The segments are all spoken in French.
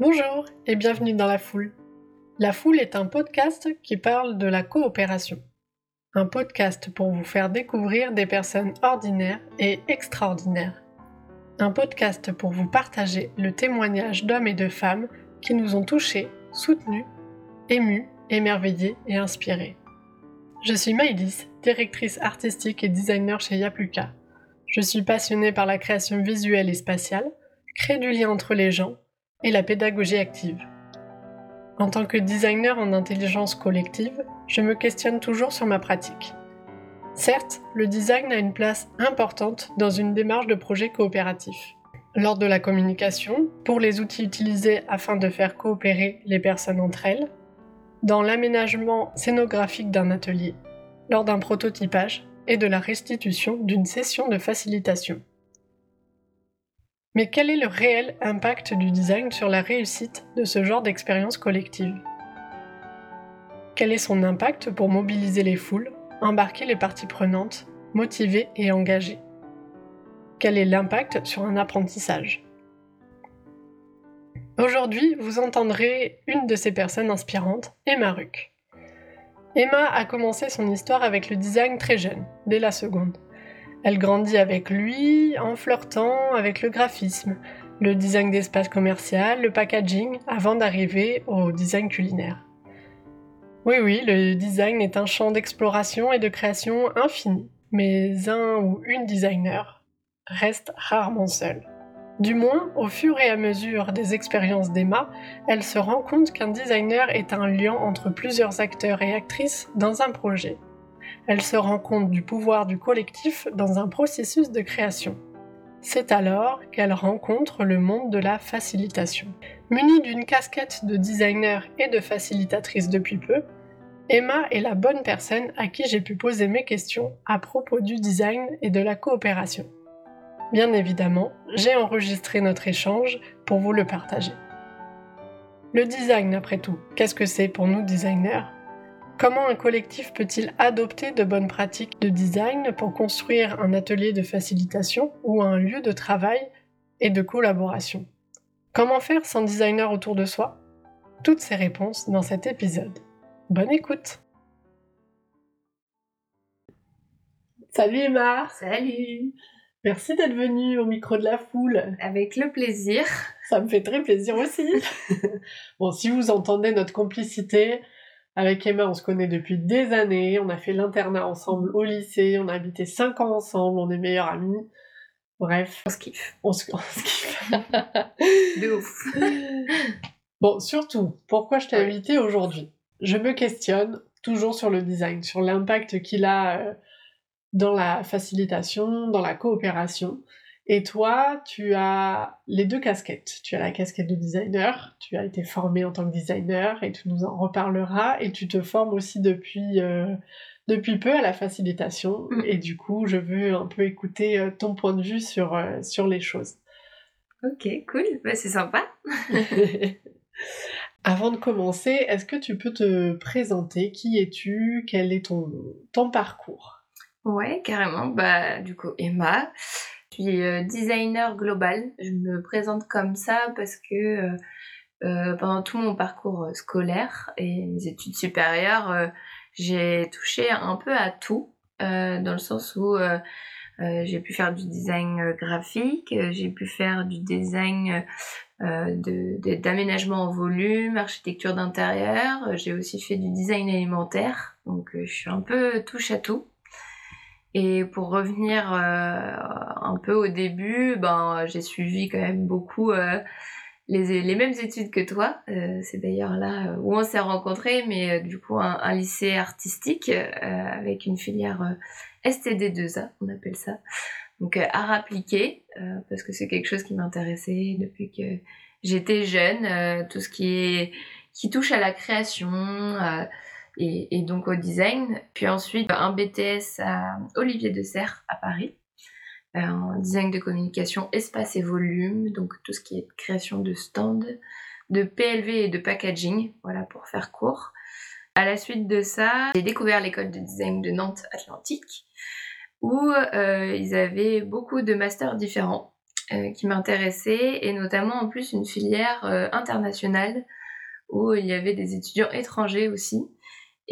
Bonjour et bienvenue dans La Foule. La Foule est un podcast qui parle de la coopération. Un podcast pour vous faire découvrir des personnes ordinaires et extraordinaires. Un podcast pour vous partager le témoignage d'hommes et de femmes qui nous ont touchés, soutenus, émus, émerveillés et inspirés. Je suis Maïlis, directrice artistique et designer chez Yapluka. Je suis passionnée par la création visuelle et spatiale, créer du lien entre les gens et la pédagogie active. En tant que designer en intelligence collective, je me questionne toujours sur ma pratique. Certes, le design a une place importante dans une démarche de projet coopératif. Lors de la communication, pour les outils utilisés afin de faire coopérer les personnes entre elles, dans l'aménagement scénographique d'un atelier, lors d'un prototypage et de la restitution d'une session de facilitation. Mais quel est le réel impact du design sur la réussite de ce genre d'expérience collective? Quel est son impact pour mobiliser les foules, embarquer les parties prenantes, motiver et engager? Quel est l'impact sur un apprentissage? Aujourd'hui, vous entendrez une de ces personnes inspirantes, Emma Ruck. Emma a commencé son histoire avec le design très jeune, dès la seconde. Elle grandit avec lui en flirtant avec le graphisme, le design d'espace commercial, le packaging, avant d'arriver au design culinaire. Oui, oui, le design est un champ d'exploration et de création infini, mais un ou une designer reste rarement seul. Du moins, au fur et à mesure des expériences d'Emma, elle se rend compte qu'un designer est un lien entre plusieurs acteurs et actrices dans un projet elle se rend compte du pouvoir du collectif dans un processus de création. C'est alors qu'elle rencontre le monde de la facilitation. Munie d'une casquette de designer et de facilitatrice depuis peu, Emma est la bonne personne à qui j'ai pu poser mes questions à propos du design et de la coopération. Bien évidemment, j'ai enregistré notre échange pour vous le partager. Le design, après tout, qu'est-ce que c'est pour nous designers? Comment un collectif peut-il adopter de bonnes pratiques de design pour construire un atelier de facilitation ou un lieu de travail et de collaboration? Comment faire sans designer autour de soi? Toutes ces réponses dans cet épisode. Bonne écoute Salut Emma Salut Merci d'être venue au micro de la foule. Avec le plaisir. Ça me fait très plaisir aussi. bon, si vous entendez notre complicité, avec Emma, on se connaît depuis des années, on a fait l'internat ensemble au lycée, on a habité 5 ans ensemble, on est meilleurs amis. Bref. On se kiffe. On se, kiffe. De ouf. bon, surtout, pourquoi je t'ai invité aujourd'hui? Je me questionne toujours sur le design, sur l'impact qu'il a euh, dans la facilitation, dans la coopération. Et toi, tu as les deux casquettes. Tu as la casquette de designer, tu as été formé en tant que designer et tu nous en reparleras. Et tu te formes aussi depuis, euh, depuis peu à la facilitation. Mm. Et du coup, je veux un peu écouter euh, ton point de vue sur, euh, sur les choses. Ok, cool, bah, c'est sympa. Avant de commencer, est-ce que tu peux te présenter? Qui es-tu? Quel est ton, ton parcours? Ouais, carrément. Bah, du coup, Emma. Je suis euh, designer global. Je me présente comme ça parce que euh, euh, pendant tout mon parcours scolaire et mes études supérieures, j'ai touché un peu à tout, dans le sens où j'ai pu faire du design graphique, j'ai pu faire du design d'aménagement en volume, architecture d'intérieur, j'ai aussi fait du design alimentaire, donc je suis un peu touche à tout. Et pour revenir euh, un peu au début, ben j'ai suivi quand même beaucoup euh, les, les, mêmes études que toi. Euh, c'est d'ailleurs là où on s'est rencontrés, mais du coup un, un, lycée artistique avec une filière STD2A, on appelle ça. Donc art appliqué, parce que c'est quelque chose qui m'intéressait depuis que j'étais jeune, tout ce qui est qui touche à la création et, donc au design. Puis ensuite, un BTS à Olivier de Serre à Paris, euh, en design de communication, espace et volume, donc tout ce qui est création de stands, de PLV et de packaging, voilà pour faire court. À la suite de ça, j'ai découvert l'école de design de Nantes Atlantique, où euh, ils avaient beaucoup de masters différents. qui m'intéressait et notamment en plus une filière internationale où il y avait des étudiants étrangers aussi.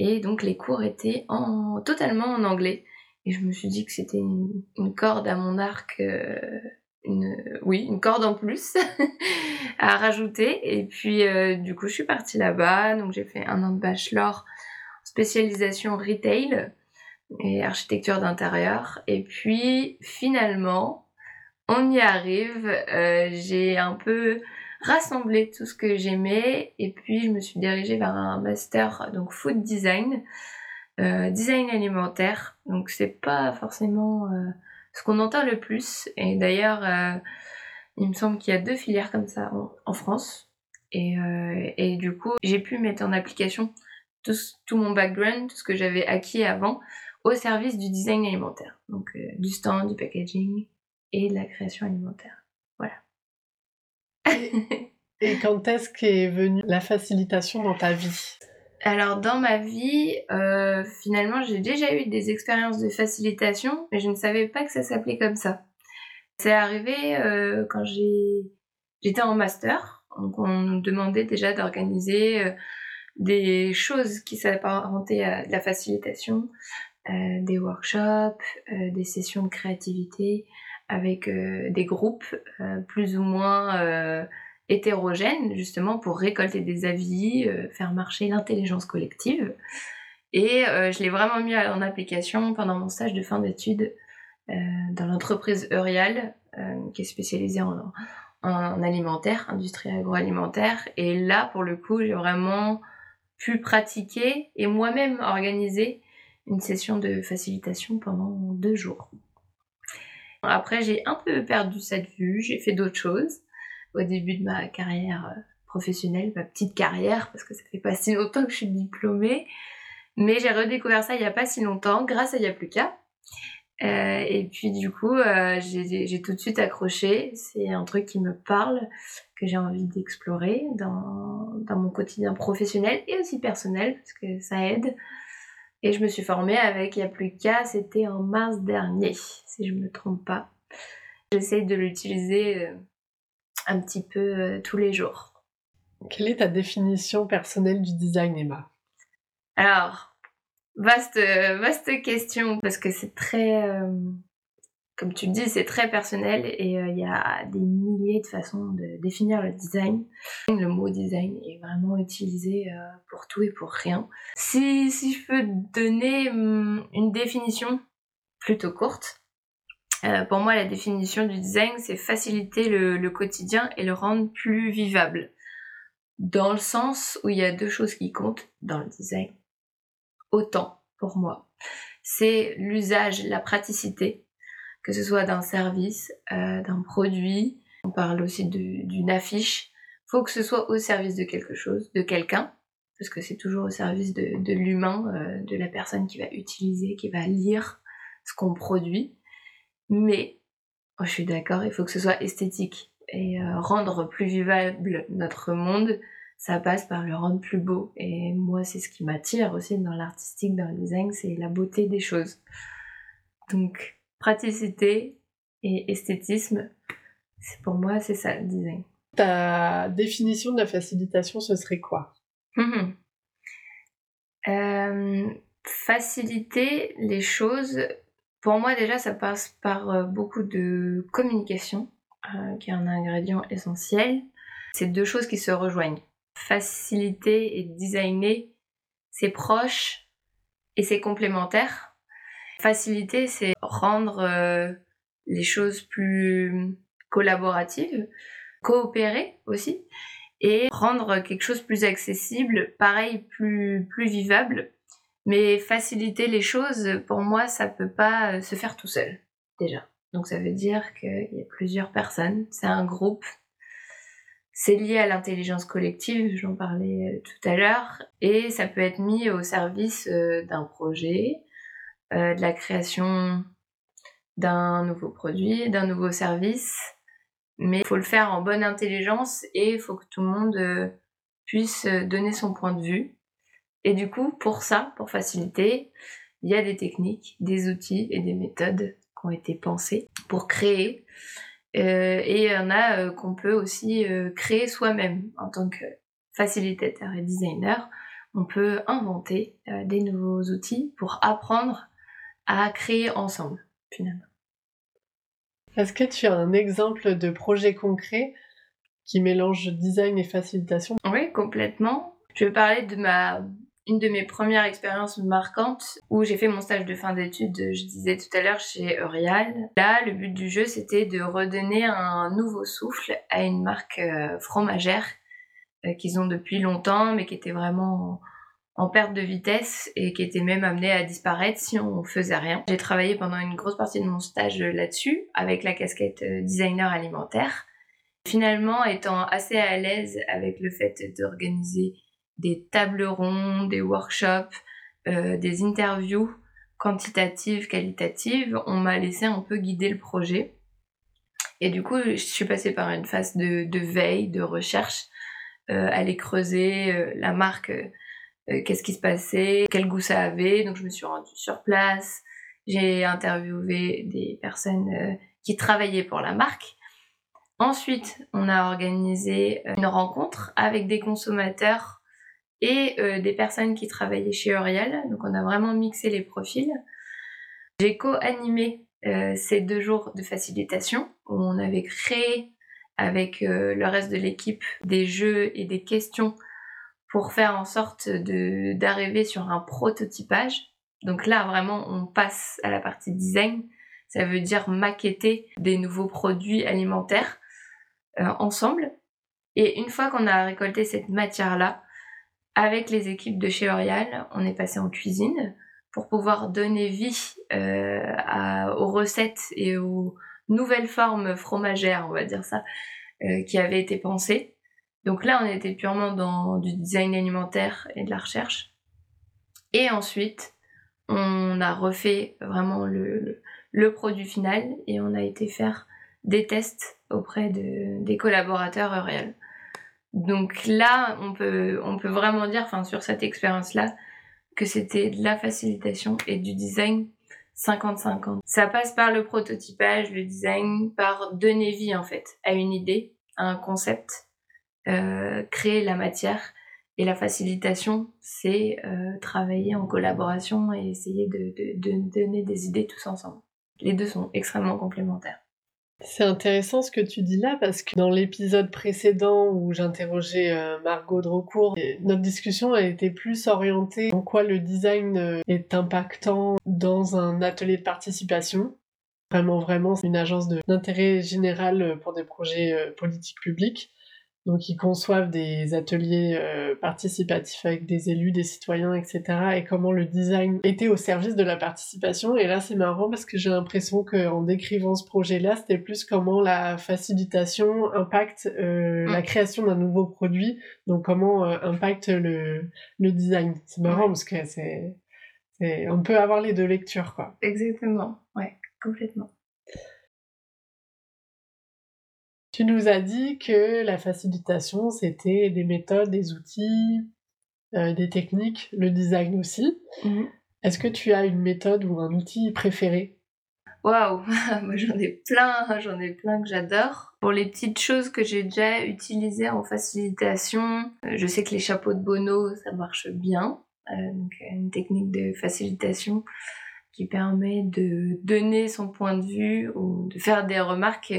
Et donc les cours étaient en, totalement en anglais. Et je me suis dit que c'était une, corde à mon arc, euh, oui, une corde en plus à rajouter. Et puis euh, du coup, je suis partie là-bas. Donc j'ai fait un an de bachelor, spécialisation retail et architecture d'intérieur. Et puis finalement, on y arrive. Euh, j'ai un peu rassemblé tout ce que j'aimais et puis je me suis dirigée vers un master donc food design, euh, design alimentaire. Donc c'est pas forcément euh, ce qu'on entend le plus et d'ailleurs euh, il me semble qu'il y a deux filières comme ça en, France et, et, du coup j'ai pu mettre en application tout, tout mon background, tout ce que j'avais acquis avant au service du design alimentaire. Donc du stand, du packaging et de la création alimentaire. Et, quand est-ce qu'est venue la facilitation dans ta vie? Alors dans ma vie, euh, finalement j'ai déjà eu des expériences de facilitation, mais je ne savais pas que ça s'appelait comme ça. C'est arrivé euh, quand j'étais en master, donc on nous demandait déjà d'organiser euh, des choses qui s'apparentaient à la facilitation, des workshops, des sessions de créativité, avec euh, des groupes euh, plus ou moins euh, hétérogènes, justement pour récolter des avis, faire marcher l'intelligence collective. Et je l'ai vraiment mis en application pendant mon stage de fin d'études dans l'entreprise Eurial, qui est spécialisée en, en, alimentaire, industrie agroalimentaire. Et là, pour le coup, j'ai vraiment pu pratiquer et moi-même organiser une session de facilitation pendant deux jours. Après, j'ai un peu perdu cette vue, j'ai fait d'autres choses au début de ma carrière euh, professionnelle, ma petite carrière, parce que ça fait pas si longtemps que je suis diplômée. Mais j'ai redécouvert ça il y a pas si longtemps, grâce à Yapluka. Euh, et puis du coup, euh, j'ai tout de suite accroché. C'est un truc qui me parle, que j'ai envie d'explorer dans mon quotidien professionnel et aussi personnel, parce que ça aide. Et je me suis formée avec Yapluka, c'était en mars dernier, si je ne me trompe pas. J'essaye de l'utiliser euh, un petit peu euh, tous les jours. Quelle est ta définition personnelle du design, Emma? Alors, vaste, vaste question, parce que c'est très... Euh, comme tu le dis, c'est très personnel et il y a des milliers de façons de définir le design. Le mot design est vraiment utilisé pour tout et pour rien. Si, si je peux donner hum, une définition plutôt courte, euh, pour moi, la définition du design, c'est faciliter le, quotidien et le rendre plus vivable. Dans le sens où il y a deux choses qui comptent dans le design. Autant, pour moi, c'est l'usage, la praticité, que ce soit d'un service, euh, d'un produit. On parle aussi d'une affiche. Faut que ce soit au service de quelque chose, de quelqu'un, parce que c'est toujours au service de, l'humain, euh, de la personne qui va utiliser, qui va lire ce qu'on produit. Mais, oh, je suis d'accord, il faut que ce soit esthétique. Et euh, rendre plus vivable notre monde, ça passe par le rendre plus beau. Et moi, c'est ce qui m'attire aussi dans l'artistique, dans le design, c'est la beauté des choses. Donc, praticité et esthétisme, c'est pour moi, c'est ça le design. Ta définition de la facilitation, ce serait quoi? Hum. Euh, Faciliter les choses pour moi, déjà, ça passe par euh, beaucoup de communication, euh, qui est un ingrédient essentiel. C'est deux choses qui se rejoignent. Faciliter et designer, c'est proche et c'est complémentaire. Faciliter, c'est rendre euh, les choses plus collaboratives, coopérer aussi, et rendre quelque chose plus accessible, pareil, plus, plus vivable mais faciliter les choses, pour moi, ça peut pas euh, se faire tout seul, déjà. Donc ça veut dire qu'il y a plusieurs personnes, c'est un groupe. C'est lié à l'intelligence collective, j'en parlais euh, tout à l'heure, et ça peut être mis au service d'un projet, de la création d'un nouveau produit, d'un nouveau service. Mais il faut le faire en bonne intelligence et il faut que tout le monde puisse donner son point de vue et du coup, pour ça, pour faciliter, il y a des techniques, des outils et des méthodes qui ont été pensées pour créer et il y en a qu'on peut aussi créer soi-même en tant que facilitateur et designer. On peut inventer des nouveaux outils pour apprendre à créer ensemble, finalement. Est-ce que tu as un exemple de projet concret qui mélange design et facilitation? Oui, complètement. Je vais parler de ma une de mes premières expériences marquantes où j'ai fait mon stage de fin d'études, je disais tout à l'heure, chez Eurial. Là, le but du jeu, c'était de redonner un nouveau souffle à une marque euh, fromagère euh, qu'ils ont depuis longtemps, mais qui était vraiment en perte de vitesse et qui était même amenée à disparaître si on faisait rien. J'ai travaillé pendant une grosse partie de mon stage là-dessus, avec la casquette euh, designer alimentaire. Finalement, étant assez à l'aise avec le fait d'organiser des tables rondes, des workshops, euh, des interviews quantitatives, qualitatives, on m'a laissé un peu guider le projet. Et du coup, je suis passée par une phase de, veille, de recherche, euh, aller creuser euh, la marque, qu'est-ce qui se passait, quel goût ça avait. Donc je me suis rendue sur place, j'ai interviewé des personnes qui travaillaient pour la marque. Ensuite, on a organisé une rencontre avec des consommateurs et euh, des personnes qui travaillaient chez Oriel. Donc on a vraiment mixé les profils. J'ai co-animé euh, ces deux jours de facilitation où on avait créé avec euh, le reste de l'équipe des jeux et des questions pour faire en sorte d'arriver sur un prototypage. Donc là vraiment on passe à la partie design. Ça veut dire maqueter des nouveaux produits alimentaires ensemble. Et une fois qu'on a récolté cette matière-là, avec les équipes de chez L'Oréal, on est passé en cuisine pour pouvoir donner vie euh, aux recettes et aux nouvelles formes fromagères, on va dire ça, euh, qui avaient été pensées. Donc là, on était purement dans du design alimentaire et de la recherche. Et ensuite, on a refait vraiment le, produit final et on a été faire des tests auprès de, des collaborateurs L'Oréal. Donc là, on peut, on peut vraiment dire, sur cette expérience-là, que c'était de la facilitation et du design 50-50. Ça passe par le prototypage, le design, par donner vie, en fait, à une idée, à un concept, euh, créer la matière. Et la facilitation, c'est euh, travailler en collaboration et essayer de, de donner des idées tous ensemble. Les deux sont extrêmement complémentaires. C'est intéressant ce que tu dis là parce que dans l'épisode précédent où j'interrogeais euh, Margot Drocourt, notre discussion a été plus orientée en quoi le design est impactant dans un atelier de participation. Vraiment, vraiment, une agence d'intérêt général pour des projets politiques publics. Donc ils conçoivent des ateliers euh, participatifs avec des élus, des citoyens, etc. Et comment le design était au service de la participation. Et là c'est marrant parce que j'ai l'impression qu'en décrivant ce projet-là, c'était plus comment la facilitation impacte euh, la création d'un nouveau produit. Donc comment euh, impacte le, le design. C'est marrant parce que c'est, on peut avoir les deux lectures quoi. Exactement, ouais, complètement. Tu nous as dit que la facilitation, c'était des méthodes, des outils, euh, des techniques, le design aussi. Mhm. Est-ce que tu as une méthode ou un outil préféré? Waouh, moi j'en ai plein, j'en ai plein que j'adore. Pour les petites choses que j'ai déjà utilisées en facilitation, euh, je sais que les chapeaux de Bono, ça marche bien. Euh, donc une technique de facilitation qui permet de donner son point de vue ou de faire des remarques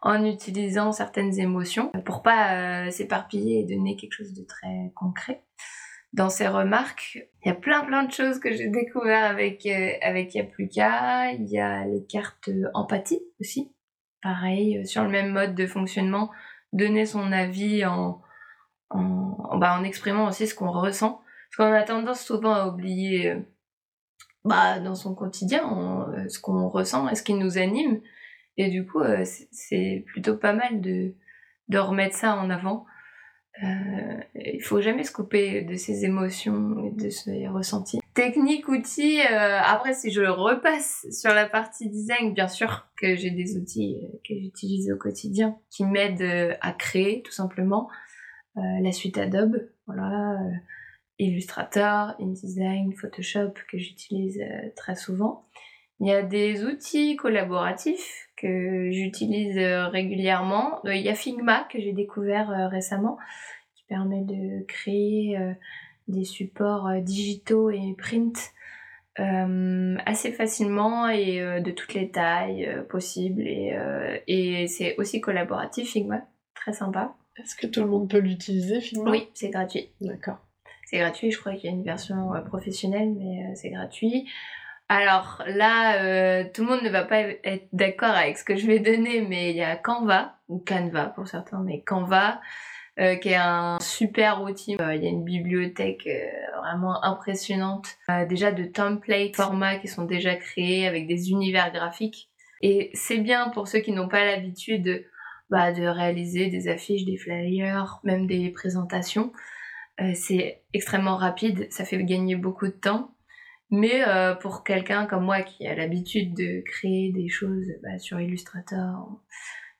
en utilisant certaines émotions pour pas euh, s'éparpiller et donner quelque chose de très concret. Dans ces remarques, il y a plein plein de choses que j'ai découvert avec euh, avec Yapluka. Il y a les cartes empathie aussi. Pareil, euh, sur le même mode de fonctionnement, donner son avis en en, bah, en exprimant aussi ce qu'on ressent. Parce qu'on a tendance souvent à oublier bah, dans son quotidien ce qu'on ressent et ce qui nous anime. Et du coup, euh, c'est plutôt pas mal de, remettre ça en avant. Euh, il faut jamais se couper de ses émotions et de ses ressentis. Technique, outils, euh, après si je repasse sur la partie design, bien sûr que j'ai des outils euh, que j'utilise au quotidien qui m'aident à créer tout simplement. la suite Adobe, voilà, Illustrator, InDesign, Photoshop que j'utilise très souvent. Il y a des outils collaboratifs que j'utilise régulièrement. Il y a Figma que j'ai découvert récemment qui permet de créer des supports digitaux et print assez facilement et de toutes les tailles possibles. Et, et c'est aussi collaboratif Figma, très sympa. Est-ce que tout le monde peut l'utiliser Figma? Oui, c'est gratuit. D'accord. C'est gratuit, je crois qu'il y a une version professionnelle, mais c'est gratuit. Alors là, euh, tout le monde ne va pas être d'accord avec ce que je vais donner, mais il y a Canva, ou Canva pour certains, mais Canva, euh, qui est un super outil. Euh, il y a une bibliothèque vraiment impressionnante, déjà de templates, formats qui sont déjà créés avec des univers graphiques. Et c'est bien pour ceux qui n'ont pas l'habitude bah, de réaliser des affiches, des flyers, même des présentations. c'est extrêmement rapide, ça fait gagner beaucoup de temps. Mais euh, pour quelqu'un comme moi qui a l'habitude de créer des choses bah, sur Illustrator,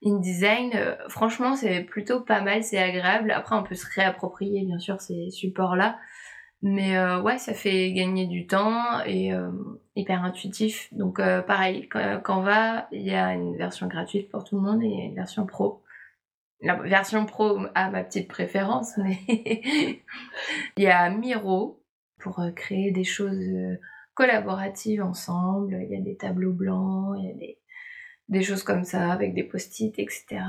InDesign, euh, franchement c'est plutôt pas mal, c'est agréable. Après on peut se réapproprier bien sûr ces supports-là. Mais euh, ouais, ça fait gagner du temps et hyper intuitif. Donc pareil, Canva, il y a une version gratuite pour tout le monde et une version pro. La version pro a ma petite préférence, mais il y a Miro pour euh, créer des choses euh, collaboratives ensemble. Il y a des tableaux blancs, il y a des, choses comme ça avec des post-it, etc.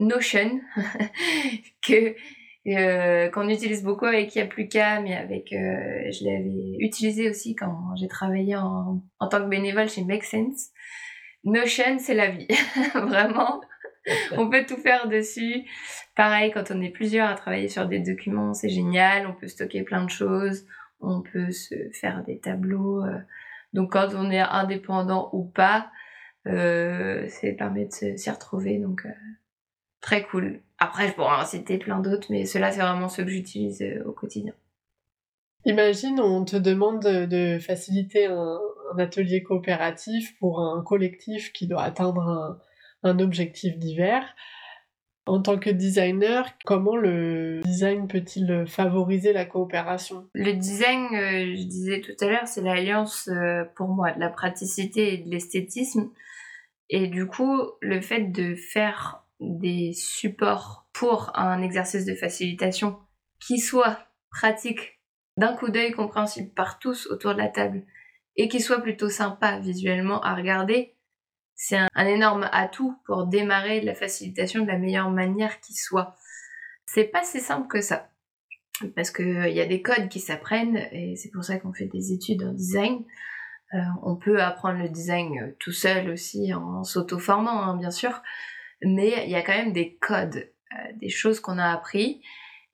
Notion, que euh, qu'on utilise beaucoup avec Yapluka, mais avec je l'avais utilisé aussi quand j'ai travaillé en, en, tant que bénévole chez Make Sense. Notion, c'est la vie, vraiment. on peut tout faire dessus. Pareil, quand on est plusieurs à travailler sur des documents, c'est génial. On peut stocker plein de choses on peut se faire des tableaux. Euh. donc quand on est indépendant ou pas, euh, ça permet de s'y retrouver. Donc euh, très cool. Après, je pourrais en citer plein d'autres, mais cela c'est vraiment ceux que j'utilise au quotidien. Imagine, on te demande de, faciliter un, atelier coopératif pour un collectif qui doit atteindre un objectif divers. En tant que designer, comment le design peut-il favoriser la coopération? Le design, euh, je disais tout à l'heure, c'est l'alliance euh, pour moi de la praticité et de l'esthétisme. Et du coup, le fait de faire des supports pour un exercice de facilitation qui soit pratique, d'un coup d'œil compréhensible par tous autour de la table, et qui soit plutôt sympa visuellement à regarder, c'est un, énorme atout pour démarrer la facilitation de la meilleure manière qui soit. C'est pas si simple que ça. Parce qu'il euh, y a des codes qui s'apprennent et c'est pour ça qu'on fait des études en design. Euh, on peut apprendre le design euh, tout seul aussi en s'auto-formant, hein, bien sûr. Mais il y a quand même des codes, des choses qu'on a appris.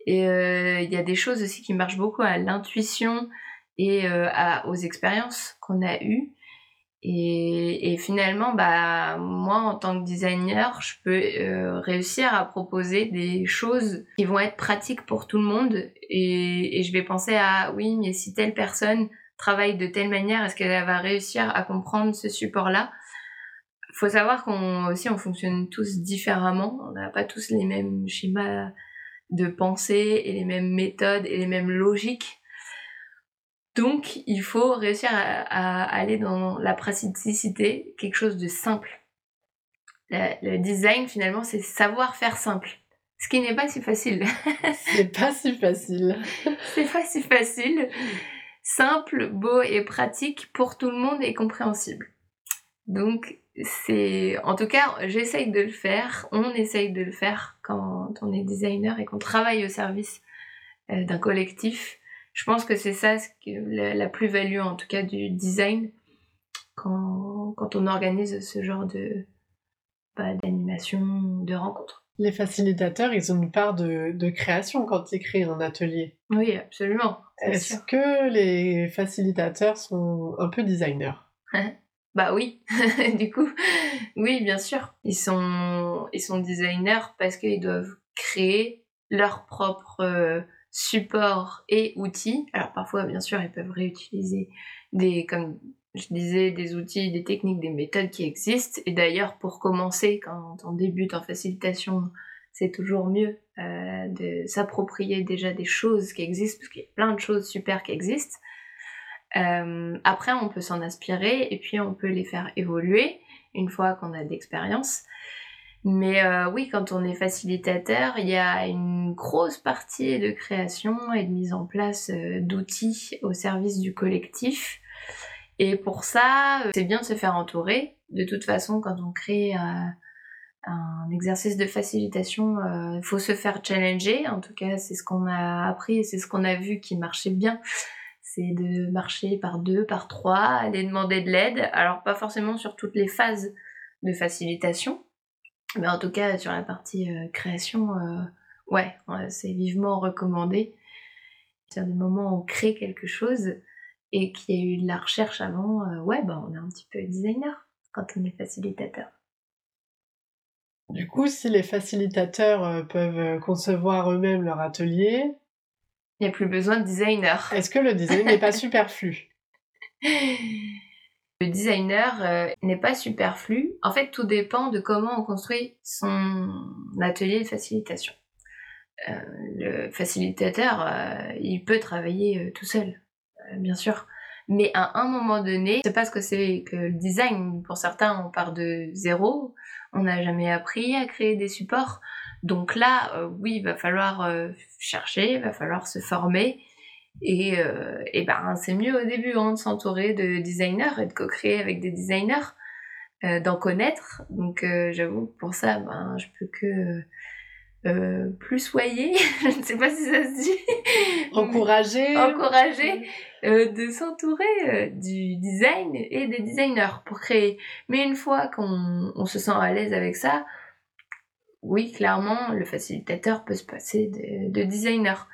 Et il y a des choses aussi qui marchent beaucoup à l'intuition et aux expériences qu'on a eues. Et, finalement, bah, moi, en tant que designer, je peux euh, réussir à proposer des choses qui vont être pratiques pour tout le monde. Et, je vais penser à, oui, mais si telle personne travaille de telle manière, est-ce qu'elle va réussir à comprendre ce support-là? Faut savoir qu'on aussi on fonctionne tous différemment. On n'a pas tous les mêmes schémas de pensée et les mêmes méthodes et les mêmes logiques. Donc, il faut réussir à, aller dans la praticité, quelque chose de simple. Le, design, finalement, c'est savoir faire simple. Ce qui n'est pas si facile. c'est pas si facile. c'est pas si facile. Simple, beau et pratique pour tout le monde et compréhensible. Donc, c'est. En tout cas, j'essaye de le faire. On essaye de le faire quand on est designer et qu'on travaille au service euh, d'un collectif je pense que c'est ça la, plus-value en tout cas du design quand, on organise ce genre de bah, d'animation, de rencontre. Les facilitateurs, ils ont une part de, création quand ils créent un atelier. Oui, absolument. Est-ce que les facilitateurs sont un peu designers? Bah oui, du coup, oui, bien sûr. Ils sont, ils sont designers parce qu'ils doivent créer leur propre euh, supports et outils. Alors parfois, bien sûr, ils peuvent réutiliser des, comme je disais, des outils, des techniques, des méthodes qui existent. Et d'ailleurs, pour commencer, quand on débute en facilitation, c'est toujours mieux euh, de s'approprier déjà des choses qui existent, parce qu'il y a plein de choses super qui existent. Euh, après, on peut s'en inspirer et puis on peut les faire évoluer. une fois qu'on a de l'expérience. Mais euh, oui, quand on est facilitateur, il y a une grosse partie de création et de mise en place euh, d'outils au service du collectif. Et pour ça, c'est bien de se faire entourer. De toute façon, quand on crée un exercice de facilitation, il faut se faire challenger. En tout cas, c'est ce qu'on a appris et c'est ce qu'on a vu qui marchait bien c'est de marcher par deux, par trois, aller demander de l'aide. Alors pas forcément sur toutes les phases de facilitation, mais en tout cas sur la partie euh, création, euh, ouais, c'est vivement recommandé. C'est des moments où on crée quelque chose et qu'il y a eu de la recherche avant, euh, ouais, bah on est un petit peu designer quand on est facilitateur. Du coup, si les facilitateurs peuvent concevoir eux-mêmes leur atelier, il n'y a plus besoin de designer. Est-ce que le design n'est pas superflu? Le designer euh, n'est pas superflu. En fait, tout dépend de comment on construit son atelier de facilitation. Euh, le facilitateur, euh, il peut travailler tout seul, bien sûr. Mais à un moment donné, c'est pas ce que c'est que le design. Pour certains, on part de zéro. On n'a jamais appris à créer des supports. Donc là, oui, il va falloir chercher, il va falloir se former. Et, euh, et ben, c'est mieux au début hein, de s'entourer de designers et de co-créer avec des designers, d'en connaître. Donc j'avoue pour ça, ben, je peux que plus soyer, je ne sais pas si ça se dit. Encourager. Encourager de s'entourer du design et des designers pour créer. Mais une fois qu'on se sent à l'aise avec ça, oui, clairement, le facilitateur peut se passer de, designer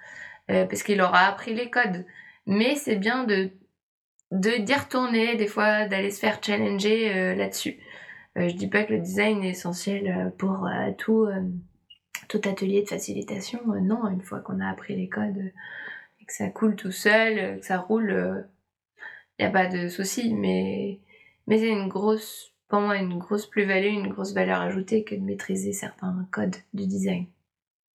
euh, parce qu'il aura appris les codes. Mais c'est bien de d'y retourner, des fois d'aller se faire challenger euh, là-dessus. Euh, je dis pas que le design est essentiel pour tout, tout atelier de facilitation. non, une fois qu'on a appris les codes et que ça coule tout seul, que ça roule, il n'y a pas de souci. Mais, mais c'est une grosse pour moi une grosse plus-value, une grosse valeur ajoutée que de maîtriser certains codes du design.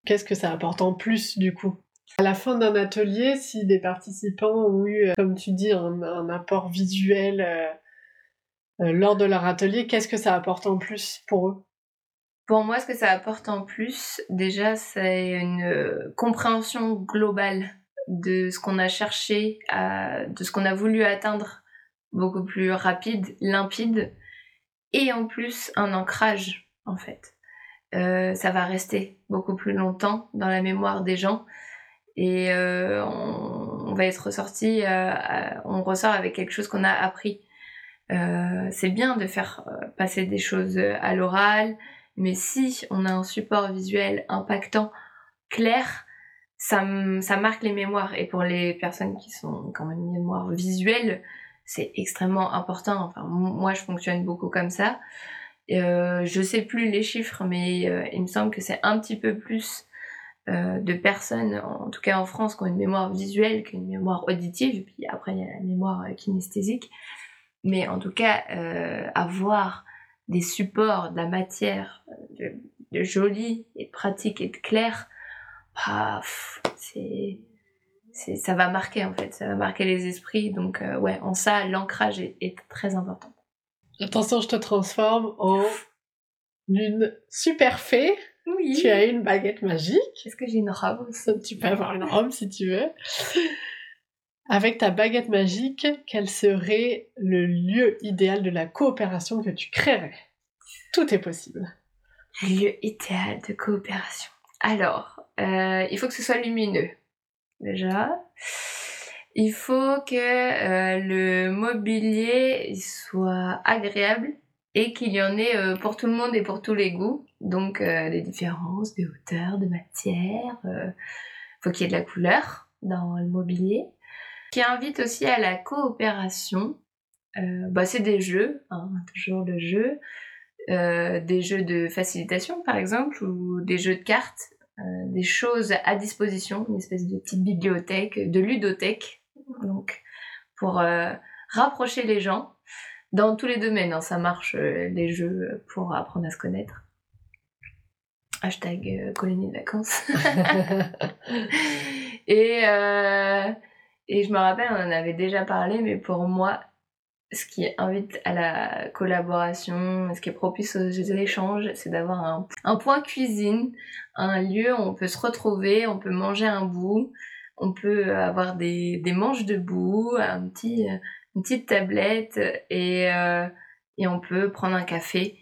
Qu'est-ce que ça apporte en plus du coup? À la fin d'un atelier, si des participants ont eu, comme tu dis, un, apport visuel euh, euh, lors de leur atelier, qu'est-ce que ça apporte en plus pour eux? Pour moi, ce que ça apporte en plus, déjà, c'est une euh, compréhension globale de ce qu'on a cherché, de ce qu'on a voulu atteindre beaucoup plus rapide, limpide et en plus un ancrage en fait. Euh, ça va rester beaucoup plus longtemps dans la mémoire des gens et euh, on, va être ressorti, euh, on ressort avec quelque chose qu'on a appris. c'est bien de faire passer des choses à l'oral, mais si on a un support visuel impactant, clair, ça, marque les mémoires. Et pour les personnes qui sont quand même mémoire visuelle, c'est extrêmement important. Enfin, moi, je fonctionne beaucoup comme ça. Euh, je sais plus les chiffres, mais euh, il me semble que c'est un petit peu plus euh, de personnes, en tout cas en France, qui ont une mémoire visuelle qu'une mémoire auditive. Et puis après, il y a la mémoire kinesthésique. Mais en tout cas, avoir des supports, de la matière, de, joli et de pratique et de clair, bah, c'est ça va marquer en fait, ça va marquer les esprits. Donc euh, ouais, en ça, l'ancrage est, très important. Attention, je te transforme en une super fée. Oui. Tu as une baguette magique. Est-ce que j'ai une robe Tu peux avoir une robe si tu veux. Avec ta baguette magique, quel serait le lieu idéal de la coopération que tu créerais? Tout est possible. Le lieu idéal de coopération. Alors, euh, il faut que ce soit lumineux déjà. Il faut que euh, le mobilier soit agréable et qu'il y en ait euh, pour tout le monde et pour tous les goûts. Donc euh, des différences de hauteur, de matière. Il faut qu'il y ait de la couleur dans le mobilier. Qui invite aussi à la coopération. bah, c'est des jeux, hein, toujours le jeu. des jeux de facilitation par exemple ou des jeux de cartes euh, des choses à disposition, une espèce de petite bibliothèque, de ludothèque, donc pour euh, rapprocher les gens dans tous les domaines. Hein, ça marche euh, les jeux pour apprendre à se connaître. Hashtag colonie de vacances. et, et je me rappelle, on en avait déjà parlé, mais pour moi, ce qui invite à la collaboration, ce qui est propice aux échanges, c'est d'avoir un, un, point cuisine, un lieu où on peut se retrouver, on peut manger un bout, on peut avoir des, des manches debout, un petit, une petite tablette et, euh, et on peut prendre un café.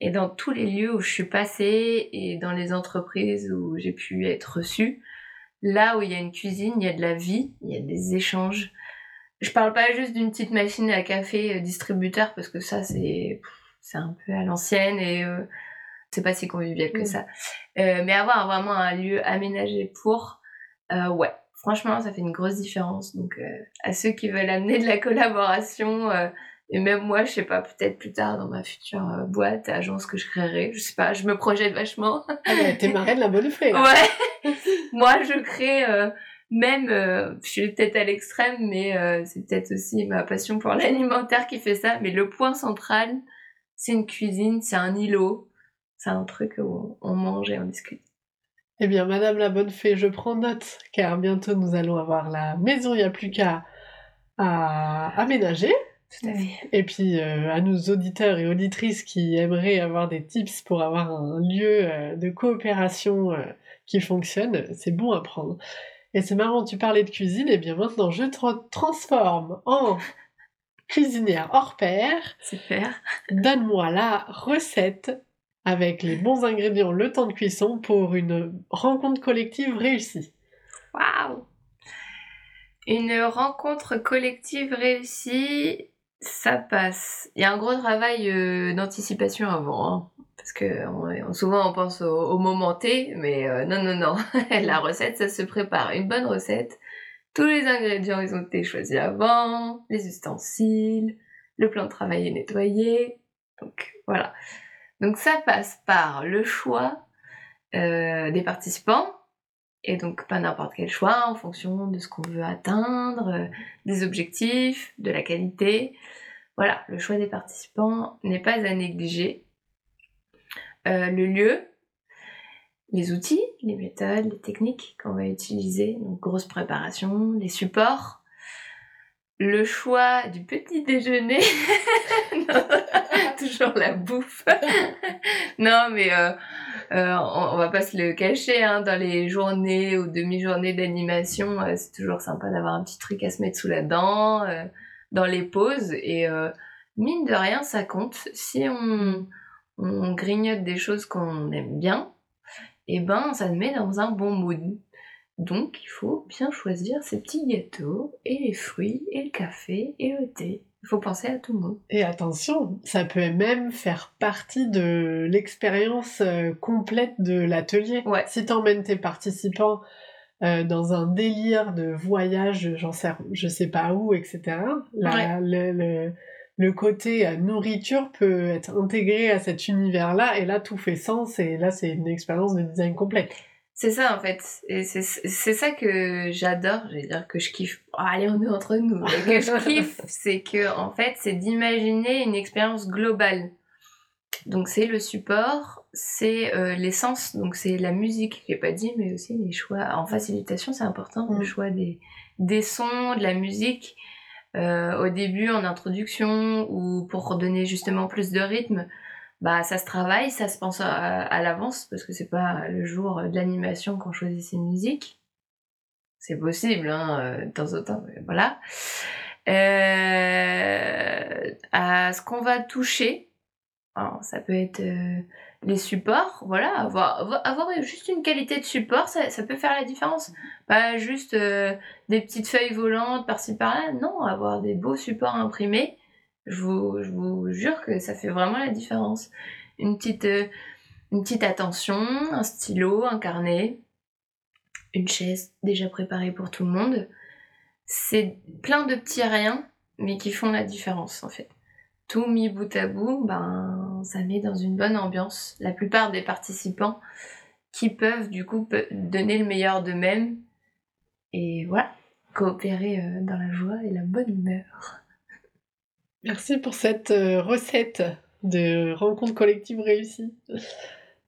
Et dans tous les lieux où je suis passée et dans les entreprises où j'ai pu être reçue, là où il y a une cuisine, il y a de la vie, il y a des échanges. Je parle pas juste d'une petite machine à café euh, distributeur parce que ça c'est c'est un peu à l'ancienne et euh, c'est pas si convivial que mm. ça. Euh, mais avoir vraiment un lieu aménagé pour, euh, ouais, franchement ça fait une grosse différence. Donc euh, à ceux qui veulent amener de la collaboration et même moi, je sais pas, peut-être plus tard dans ma future euh, boîte, agence que je créerai, je sais pas, je me projette vachement. Ah bah, t'es de la bonne fée. Ouais. moi, je crée euh, même, euh, je suis peut-être à l'extrême, mais c'est peut-être aussi ma passion pour l'alimentaire qui fait ça. Mais le point central, c'est une cuisine, c'est un îlot, c'est un truc où on mange et on discute. Eh bien, Madame la Bonne Fée, je prends note, car bientôt nous allons avoir la maison, il n'y a plus qu'à à aménager. Et puis euh, à nos auditeurs et auditrices qui aimeraient avoir des tips pour avoir un lieu euh, de coopération euh, qui fonctionne, c'est bon à prendre. Et c'est marrant, tu parlais de cuisine, et bien maintenant je te transforme en cuisinière hors pair. Super. Donne-moi la recette avec les bons ingrédients, le temps de cuisson pour une rencontre collective réussie. Waouh Une rencontre collective réussie, ça passe. Il y a un gros travail euh, d'anticipation avant, hein, parce que souvent on pense au, moment T, mais euh, non, non, non. la recette, ça se prépare. Une bonne recette, tous les ingrédients, ils ont été choisis avant, les ustensiles, le plan de travail est nettoyé. Donc voilà. Donc ça passe par le choix euh, des participants, et donc pas n'importe quel choix en fonction de ce qu'on veut atteindre, euh, des objectifs, de la qualité. Voilà, le choix des participants n'est pas à négliger. Euh, le lieu, les outils, les méthodes, les techniques qu'on va utiliser, donc grosse préparation, les supports, le choix du petit déjeuner, toujours la bouffe. non mais euh, euh, on, va pas se le cacher, hein, dans les journées ou demi-journées d'animation, euh, c'est toujours sympa d'avoir un petit truc à se mettre sous la dent, dans les pauses. Et mine de rien, ça compte. Si on, on grignote des choses qu'on aime bien, et eh ben ça nous met dans un bon mood. Donc il faut bien choisir ces petits gâteaux, et les fruits, et le café, et le thé. Il faut penser à tout le monde. Et attention, ça peut même faire partie de l'expérience euh, complète de l'atelier. Ouais. Si t'emmènes tes participants euh, dans un délire de voyage, j'en sais, je sais pas où, etc. le, le, côté euh, nourriture peut être intégré à cet univers-là, et là tout fait sens, et là c'est une expérience de design complète. C'est ça en fait. Et c'est ça que j'adore, je vais dire que je kiffe. Oh, allez, on est entre nous. que je kiffe, c'est que en fait, c'est d'imaginer une expérience globale. Donc c'est le support, c'est euh, l'essence, donc c'est la musique, j'ai pas dit, mais aussi les choix. En facilitation, c'est important, le mm. choix des, des sons, de la musique. Euh, au début, en introduction, ou pour donner justement plus de rythme, bah ça se travaille, ça se pense à, l'avance parce que c'est pas le jour de l'animation qu'on choisit ses musiques. C'est possible, hein, euh, de temps en temps, mais voilà. Euh, à ce qu'on va toucher, ça peut être euh, les supports, voilà, avoir, avoir juste une qualité de support, ça, ça peut faire la différence. Pas juste des petites feuilles volantes par-ci par-là, non, avoir des beaux supports imprimés je vous, jure que ça fait vraiment la différence. Une petite, euh, une petite attention, un stylo, un carnet, une chaise déjà préparée pour tout le monde. C'est plein de petits riens, mais qui font la différence en fait. Tout mis bout à bout, ben, ça met dans une bonne ambiance. La plupart des participants qui peuvent du coup donner le meilleur d'eux-mêmes et voilà, coopérer euh, dans la joie et la bonne humeur. Merci pour cette euh, recette de rencontre collective réussie.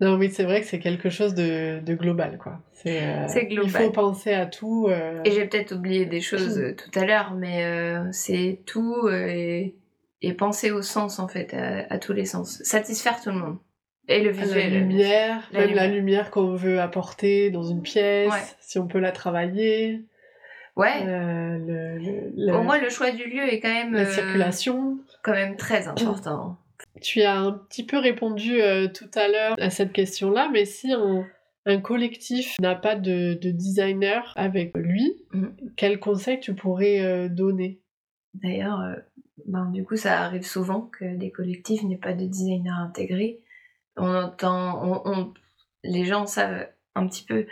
Non, oui, c'est vrai que c'est quelque chose de, global, quoi. Euh, c'est global. Il faut penser à tout. Euh. Et j'ai peut-être oublié des choses tout à l'heure, mais c'est tout et et penser au sens en fait, à, tous les sens. Satisfaire tout le monde. Et le visuel. La lumière, même la lumière qu'on veut apporter dans une pièce, si on peut la travailler. Ouais. Euh, le, Au moins, le choix du lieu est quand même. La euh, circulation. Quand même très important. Tu as un petit peu répondu euh, tout à l'heure à cette question-là, mais si un, collectif n'a pas de, designer avec lui, mm. quel conseil tu pourrais donner? D'ailleurs, ben, du coup, ça arrive souvent que des collectifs n'aient pas de designer intégré. On entend, on, les gens savent un petit peu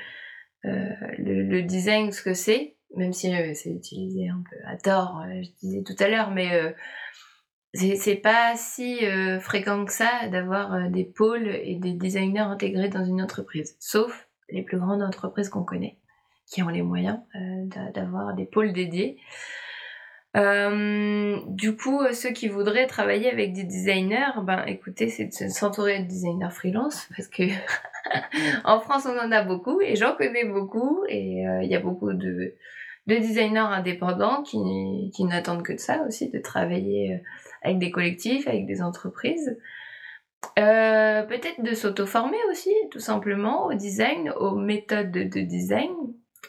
le, design, ce que c'est, même si euh, c'est utilisé un peu à tort, euh, je disais tout à l'heure, mais euh, c'est pas si fréquent que ça d'avoir des pôles et des designers intégrés dans une entreprise, sauf les plus grandes entreprises qu'on connaît, qui ont les moyens d'avoir des pôles dédiés. du coup, ceux qui voudraient travailler avec des designers, ben écoutez, c'est de s'entourer de designers freelance parce que en France on en a beaucoup et j'en connais beaucoup et il y a beaucoup de, de designers indépendants qui, qui n'attendent que de ça aussi, de travailler euh, avec des collectifs, avec des entreprises. Euh, peut-être de s'auto-former aussi, tout simplement, au design, aux méthodes de design,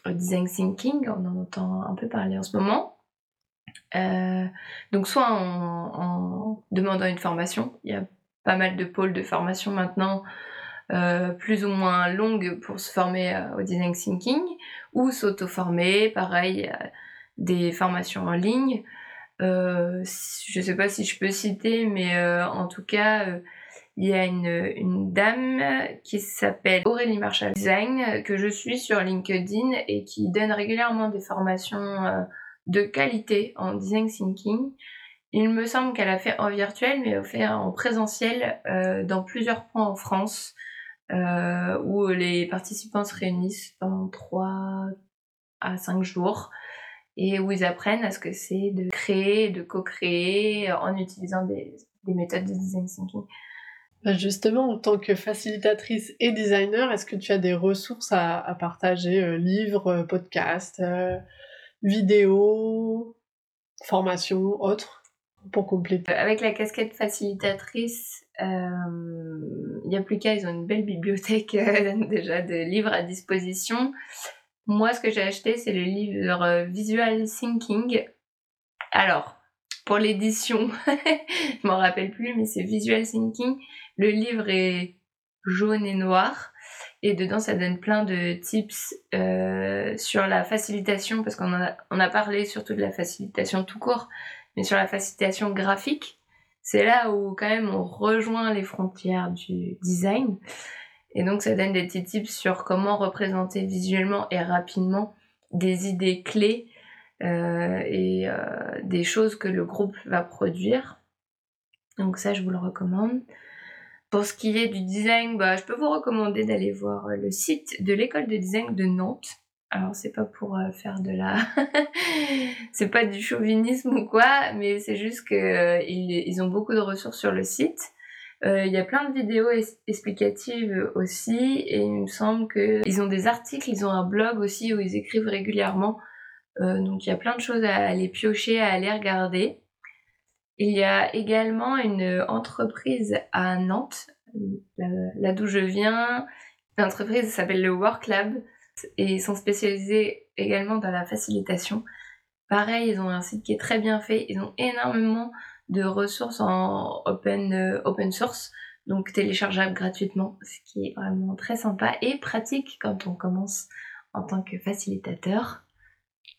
au design thinking, on en entend un peu parler en ce moment. Euh, donc soit en, en, demandant une formation, il y a pas mal de pôles de formation maintenant, euh, plus ou moins longues pour se former euh, au design thinking ou s'auto-former, pareil, euh, des formations en ligne. Euh, je sais pas si je peux citer, mais en tout cas, il y a une, une dame qui s'appelle Aurélie Marshall Design que je suis sur LinkedIn et qui donne régulièrement des formations de qualité en design thinking. Il me semble qu'elle a fait en virtuel, mais elle a fait en présentiel dans plusieurs points en France. Euh, où les participants se réunissent pendant 3 à 5 jours et où ils apprennent à ce que c'est de créer, de co-créer en utilisant des, méthodes de design thinking. Bah, justement, en tant que facilitatrice et designer, est-ce que tu as des ressources à, partager, euh, livres, euh, podcasts, vidéos, formations, autres, pour compléter Avec la casquette facilitatrice, il n'y a plus qu'à, ils ont une belle bibliothèque euh, déjà de livres à disposition. Moi, ce que j'ai acheté, c'est le livre euh, Visual Thinking. Alors, pour l'édition, je m'en rappelle plus, mais c'est Visual Thinking. Le livre est jaune et noir. Et dedans, ça donne plein de tips euh, sur la facilitation, parce qu'on a, on a parlé surtout de la facilitation tout court, mais sur la facilitation graphique c'est là où quand même on rejoint les frontières du design. Et donc ça donne des petits tips sur comment représenter visuellement et rapidement des idées clés euh, et euh, des choses que le groupe va produire. Donc ça je vous le recommande. Pour ce qui est du design, bah, je peux vous recommander d'aller voir le site de l'école de design de Nantes alors c'est pas pour euh, faire de la c'est pas du chauvinisme ou quoi mais c'est juste que euh, ils, ont beaucoup de ressources sur le site. Euh, il y a plein de vidéos explicatives aussi et il me semble qu'ils ont des articles ils ont un blog aussi où ils écrivent régulièrement. Donc il y a plein de choses à aller piocher à aller regarder. Il y a également une entreprise à Nantes là d'où je viens. L'entreprise s'appelle le Work Lab et ils sont spécialisés également dans la facilitation. Pareil, ils ont un site qui est très bien fait, ils ont énormément de ressources en open, euh, open source, donc téléchargeables gratuitement, ce qui est vraiment très sympa et pratique quand on commence en tant que facilitateur.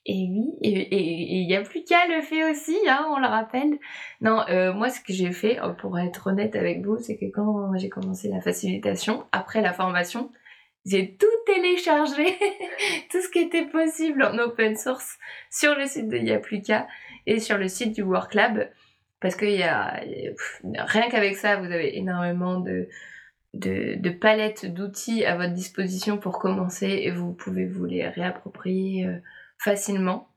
Et oui, et il n'y a plus qu'à le faire aussi, hein, on le rappelle. Non, euh, moi ce que j'ai fait, pour être honnête avec vous, c'est que quand j'ai commencé la facilitation, après la formation, j'ai tout téléchargé, tout ce qui était possible en open source sur le site de Yapluka et sur le site du WorkLab. Parce qu'il y a, rien qu'avec ça, vous avez énormément de, de, de palettes d'outils à votre disposition pour commencer et vous pouvez vous les réapproprier euh, facilement.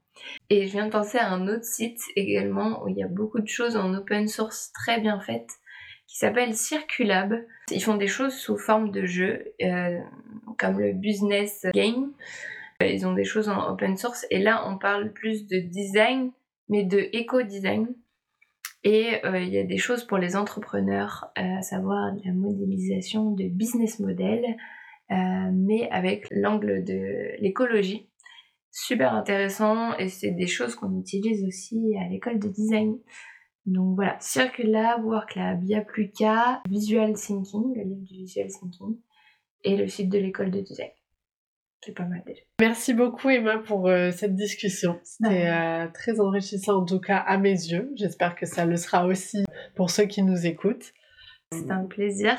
Et je viens de penser à un autre site également où il y a beaucoup de choses en open source très bien faites qui s'appelle Circulab. Ils font des choses sous forme de jeu, euh, comme le business game. Euh, ils ont des choses en open source et là on parle plus de design, mais de éco-design. Et il y a des choses pour les entrepreneurs, à savoir la modélisation de business model, mais avec l'angle de l'écologie. Super intéressant et c'est des choses qu'on utilise aussi à l'école de design. Donc voilà, il n'y a plus qu'à Visual Thinking, le livre du Visual Thinking, et le site de l'école de design. C'est pas mal déjà. Merci beaucoup Emma pour euh, cette discussion. C'était euh, très enrichissant en tout cas à mes yeux. J'espère que ça le sera aussi pour ceux qui nous écoutent. C'est un plaisir.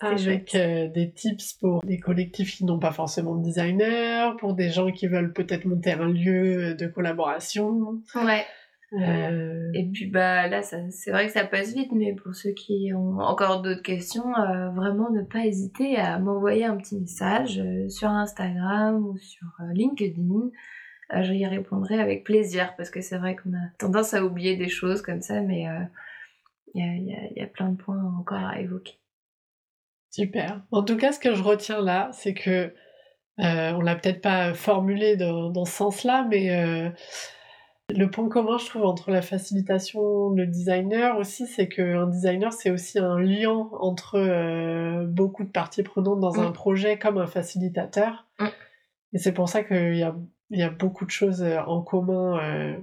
Avec euh, des tips pour des collectifs qui n'ont pas forcément de designer, pour des gens qui veulent peut-être monter un lieu de collaboration. Ouais. Euh, et puis bah là, c'est vrai que ça passe vite, mais pour ceux qui ont encore d'autres questions, euh, vraiment ne pas hésiter à m'envoyer un petit message euh, sur Instagram ou sur LinkedIn. je y répondrai avec plaisir parce que c'est vrai qu'on a tendance à oublier des choses comme ça, mais il y, a, plein de points encore à évoquer. Super. En tout cas, ce que je retiens là, c'est que on l'a peut-être pas formulé dans, dans ce sens-là, mais le point commun, je trouve, entre la facilitation, le designer aussi, c'est qu'un designer, c'est aussi un lien entre euh, beaucoup de parties prenantes dans un mm. projet comme un facilitateur. Mm. Et c'est pour ça qu'il y a, y a, beaucoup de choses euh, en commun euh,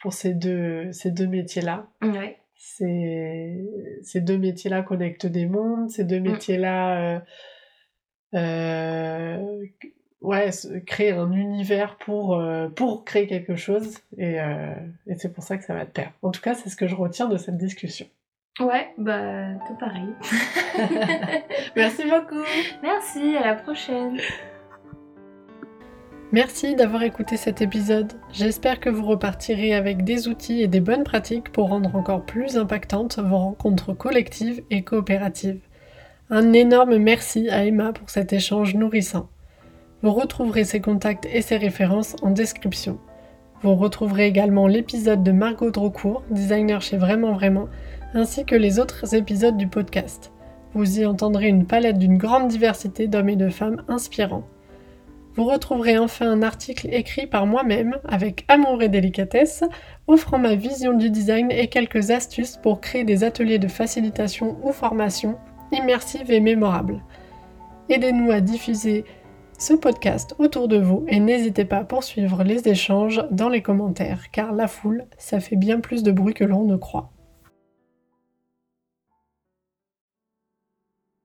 pour ces deux, ces deux métiers-là. Ouais. Ces, ces deux métiers-là connectent des mondes, ces deux mm. métiers-là ouais, créer un univers pour, euh, pour créer quelque chose. Et, euh, et c'est pour ça que ça va te perdre. En tout cas, c'est ce que je retiens de cette discussion. Ouais, bah, tout pareil. Merci beaucoup. Merci, à la prochaine. Merci d'avoir écouté cet épisode. J'espère que vous repartirez avec des outils et des bonnes pratiques pour rendre encore plus impactantes vos rencontres collectives et coopératives. Un énorme merci à Emma pour cet échange nourrissant. Vous retrouverez ses contacts et ses références en description. Vous retrouverez également l'épisode de Margot Drocourt, designer chez Vraiment Vraiment, ainsi que les autres épisodes du podcast. Vous y entendrez une palette d'une grande diversité d'hommes et de femmes inspirants. Vous retrouverez enfin un article écrit par moi-même avec amour et délicatesse, offrant ma vision du design et quelques astuces pour créer des ateliers de facilitation ou formation immersives et mémorables. Aidez-nous à diffuser ce podcast autour de vous et n'hésitez pas à poursuivre les échanges dans les commentaires car la foule, ça fait bien plus de bruit que l'on ne croit.